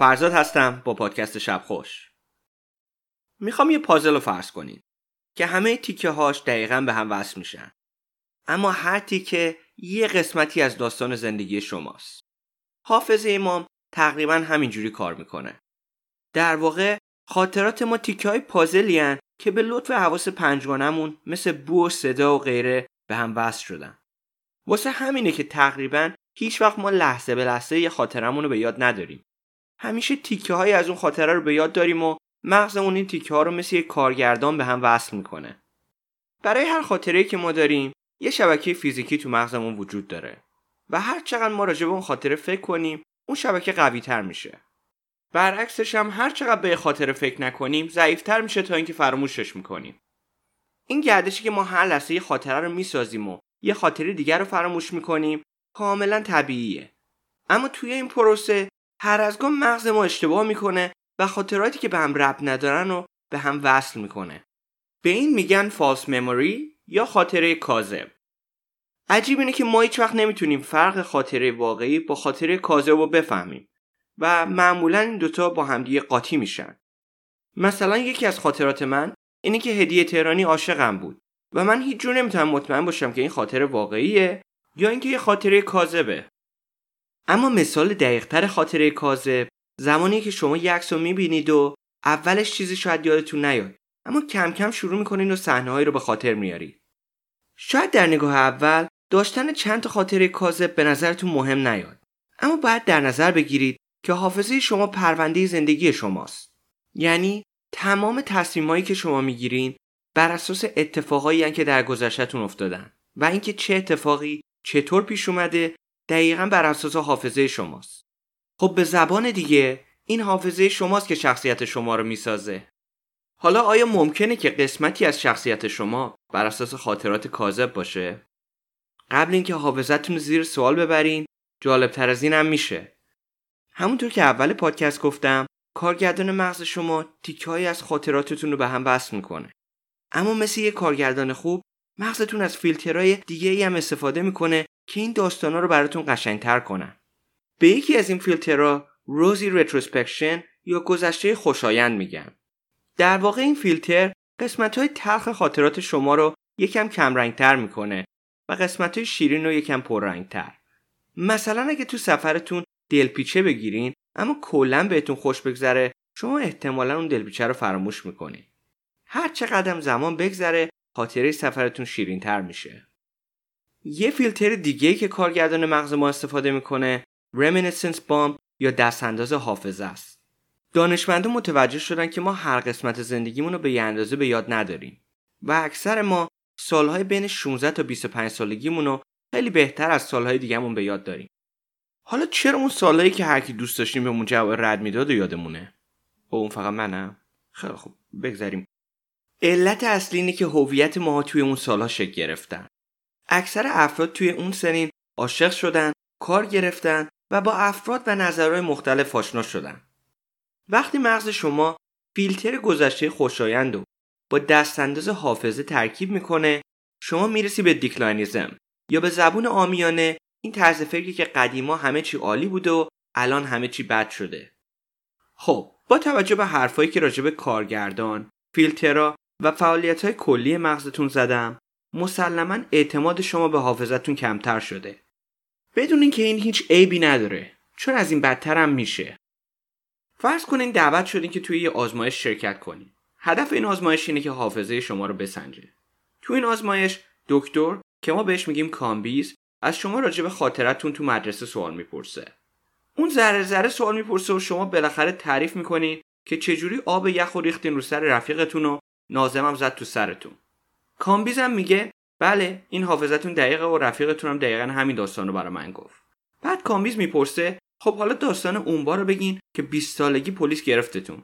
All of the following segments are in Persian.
فرزاد هستم با پادکست شب خوش. می‌خوام یه پازل رو فرض کنید که همه تیکه هاش دقیقا به هم وصل میشن. اما هر تیکه یه قسمتی از داستان زندگی شماست. حافظه امام تقریبا همینجوری کار می‌کنه. در واقع خاطرات ما تیکه های پازلی که به لطف حواس پنجگانمون مثل بو و صدا و غیره به هم وصل شدن. واسه همینه که تقریبا هیچ وقت ما لحظه به لحظه یه خاطرمون رو به یاد نداریم. همیشه تیکه های از اون خاطره رو به یاد داریم و مغزمون این تیکه ها رو مثل یک کارگردان به هم وصل می‌کنه. برای هر خاطره که ما داریم یه شبکه فیزیکی تو مغزمون وجود داره و هر چقدر ما راجع به اون خاطره فکر کنیم اون شبکه قوی تر میشه. برعکسش هم هر چقدر به خاطره فکر نکنیم ضعیفتر میشه تا اینکه فراموشش می‌کنیم. این گردشی که ما هر لحظه یه خاطره رو می‌سازیم و یه خاطره دیگر رو فراموش می‌کنیم کاملا طبیعیه. اما توی این پروسه هر از گاه مغز ما اشتباه می‌کنه و خاطراتی که به هم ربط ندارن رو به هم وصل می‌کنه. به این میگن فالس مموری یا خاطره کاذب. عجیب اینه که ما هیچ وقت نمی‌تونیم فرق خاطره واقعی با خاطره کاذب رو بفهمیم و معمولا این دوتا با همدیگه قاطی میشن. مثلا یکی از خاطرات من اینه که هدیه تهرانی عاشقم بود و من هیچ جور نمی‌تونم مطمئن باشم که این خاطره واقعیه یا اینکه یه خاطره کاذبه. اما مثال دقیقتر خاطره کاذب زمانی که شما عکس رو می‌بینید و اولش چیزی شاید یادتون نیاد اما کم کم شروع می‌کنین و صحنههایی رو به خاطر میارید شاید در نگاه اول داشتن چند تا خاطره کاذب به نظرتون مهم نیاد اما باید در نظر بگیرید که حافظه شما پرونده زندگی شماست. یعنی تمام تصمیمایی که شما می‌گیرین بر اساس اتفاقایی که در گذشتهتون افتادن و اینکه چه اتفاقی چطور پیش اومده دقیقا بر اساس حافظه شماست. خب به زبان دیگه این حافظه شماست که شخصیت شما رو می‌سازه. حالا آیا ممکنه که قسمتی از شخصیت شما بر اساس خاطرات کاذب باشه؟ قبل اینکه حافظتون زیر سوال ببرین جالب تر از این میشه. همونطور که اول پادکست گفتم کارگردان مغز شما تیکه‌هایی از خاطراتتون رو به هم وصل می‌کنه. اما مثل یه کارگردان خوب مغزتون از فیلترهای دیگه ای هم استفاده می‌کنه که این داستانا رو براتون قشنگتر کنن. به یکی از این فیلترها rosy retrospection یا گذشته خوشایند میگن. در واقع این فیلتر قسمت های تلخ خاطرات شما رو یکم کمرنگتر می‌کنه و قسمت های شیرین رو یکم پررنگتر. مثلا اگه تو سفرتون دلپیچه بگیرین اما کلا بهتون خوش بگذره شما احتمالا اون دلپیچه رو فراموش می‌کنین. هر چه قدم زمان بگذره خاطره سفرتون شیرین تر میشه. یه فیلتر دیگه که کارگردان مغز ما استفاده می‌کنه Reminiscence Bomb یا دستانداز حافظه است. دانشمندان متوجه شدن که ما هر قسمت زندگیمون رو به یه اندازه به یاد نداریم و اکثر ما سالهای بین 16 تا 25 سالگیمون رو خیلی بهتر از سالهای دیگهمون به یاد داریم. حالا چرا اون سالهایی که هر کی دوست داشتیم به جواب رد می‌داد و یادمونه؟ او اون فقط منم. خیلی خوب بگذاریم. علت اصلی اینه که هویت ما توی اون سالها شکل گرفتن. اکثر افراد توی اون سنین عاشق شدن کار گرفتن و با افراد و نظرهای مختلف آشنا شدن. وقتی مغز شما فیلتر گذشته خوشایند و با دستانداز حافظه ترکیب می‌کنه شما می‌رسی به دیکلاینیزم یا به زبون آمیانه این طرز فکری که قدیما همه چی عالی بوده و الان همه چی بد شده. خب با توجه به حرفایی که راجب کارگردان فیلترها و فعالیت های کلی مغزتون زدم. مسلما اعتماد شما به حافظتون کمتر شده. بدون اینکه این هیچ عیبی نداره. چون از این بدتر هم میشه. فرض کنین دعوت شدین که توی یه آزمایش شرکت کنین. هدف این آزمایش اینه که حافظه شما رو بسنجه. تو این آزمایش دکتر که ما بهش میگیم کامبیز از شما راجع به خاطره‌تون تو مدرسه سوال می‌پرسه. اون ذره ذره سوال می‌پرسه و شما بالاخره تعریف می‌کنین که چجوری آب یخ و ریختین رو سر رفیقتون و ناظمم زد تو سرتون. کامبیزم میگه بله این حافظتون دقیقه و رفیقتون هم دقیقا همین داستان رو برای من گفت. بعد کامبیز می‌پرسه خب حالا داستان اون رو بگین که 20 سالگی پلیس گرفتتون.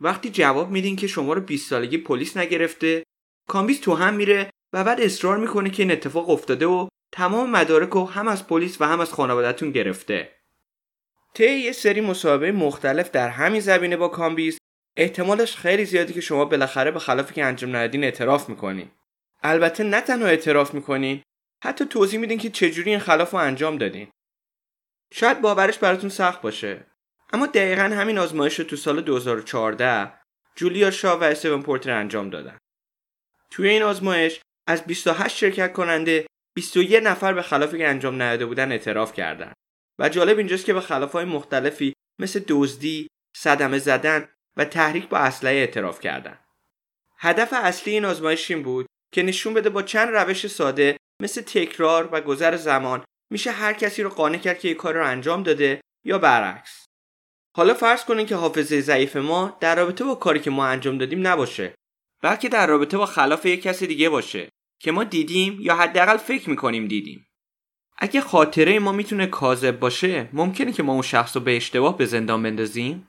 وقتی جواب میدین که شما رو 20 سالگی پلیس نگرفته کامبیز تو هم میره و بعد اصرار می‌کنه که این اتفاق افتاده و تمام مدارک رو هم از پلیس و هم از خانواده‌تون گرفته. طی یه سری مصاحبه مختلف در همین زمینه با کامبیز احتمالش خیلی زیاده که شما بالاخره به خلافی که انجام ندادین اعتراف می‌کنین. البته نه تنها اعتراف می‌کنین حتی توضیح میدین که چجوری این خلاف رو انجام دادین. شاید باورش براتون سخت باشه. اما دقیقا همین آزمایش رو تو سال 2014 جولیا شا و استیون پورتر انجام دادن. توی این آزمایش از 28 شرکت کننده 21 نفر به خلافی که انجام نداده بودن اعتراف کردند و جالب اینجاست که به خلافهای مختلفی مثل دزدی، صدمه زدن و تحریک با اسلحه اعتراف کردند. هدف اصلی این آزمایش این بود که نشون بده با چند روش ساده مثل تکرار و گذر زمان میشه هر کسی رو قانع کرد که یک کار رو انجام داده یا برعکس. حالا فرض کنین که حافظه ضعیف ما در رابطه با کاری که ما انجام دادیم نباشه بلکه در رابطه با خلاف یک کس دیگه باشه که ما دیدیم یا حداقل فکر می‌کنیم دیدیم اگه خاطره ما می‌تونه کاذب باشه ممکنه که ما اون شخص رو به اشتباه به زندان بندازیم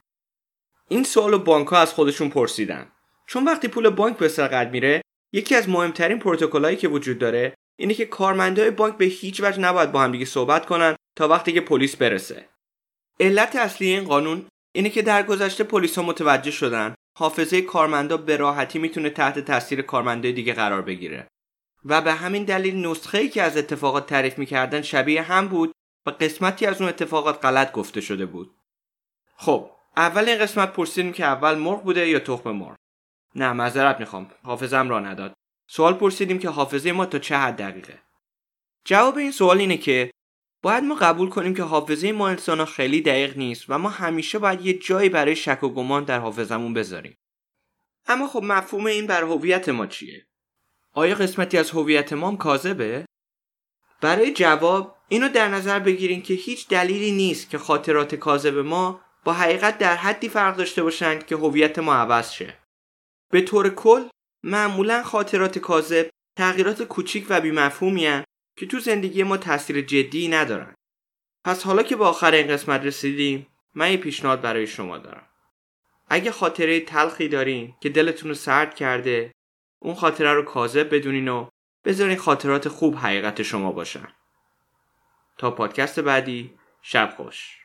این سوال بانک ها از خودشون پرسیدن. چون وقتی پول بانک به سرقت میره یکی از مهمترین پروتکلایی که وجود داره اینه که کارمندای بانک به هیچ وجه نباید با هم دیگه صحبت کنن تا وقتی که پلیس برسه. علت اصلی این قانون اینه که در گذشته پلیس ها متوجه شدن حافظه کارمندا به راحتی می‌تونه تحت تاثیر کارمندای دیگه قرار بگیره. و به همین دلیل نسخه ای که از اتفاقات تعریف می‌کردن شبیه هم بود و قسمتی از اون اتفاقات غلط گفته شده بود. خب اول این قسمت پرسیدیم که اول مرغ بوده یا تخم مرغ؟ نه معذرت می‌خوام. حافظم را نداد. سوال پرسیدیم که حافظه ما تا چه حد دقیقه؟ جواب این سوال اینه که باید ما قبول کنیم که حافظه ما انسان خیلی دقیق نیست و ما همیشه باید یه جایی برای شک و گمان در حافظمون بذاریم. اما خب مفهوم این بر هویت ما چیه؟ آیا قسمتی از هویت ما هم کاذبه؟ برای جواب اینو در نظر بگیریم که هیچ دلیلی نیست که خاطرات کاذب ما با حقیقت در حدی فرق داشته باشند که هویت ما عوض شه. به طور کل معمولا خاطرات کاذب تغییرات کوچیک و بیمفهومی که تو زندگی ما تاثیر جدی ندارن پس حالا که به آخر این قسمت رسیدیم من یه پیشنهاد برای شما دارم. اگه خاطره تلخی دارین که دلتون رو سرد کرده اون خاطره رو کاذب بدونین و بذارین خاطرات خوب حقیقت شما باشن. تا پادکست بعدی شب خوش.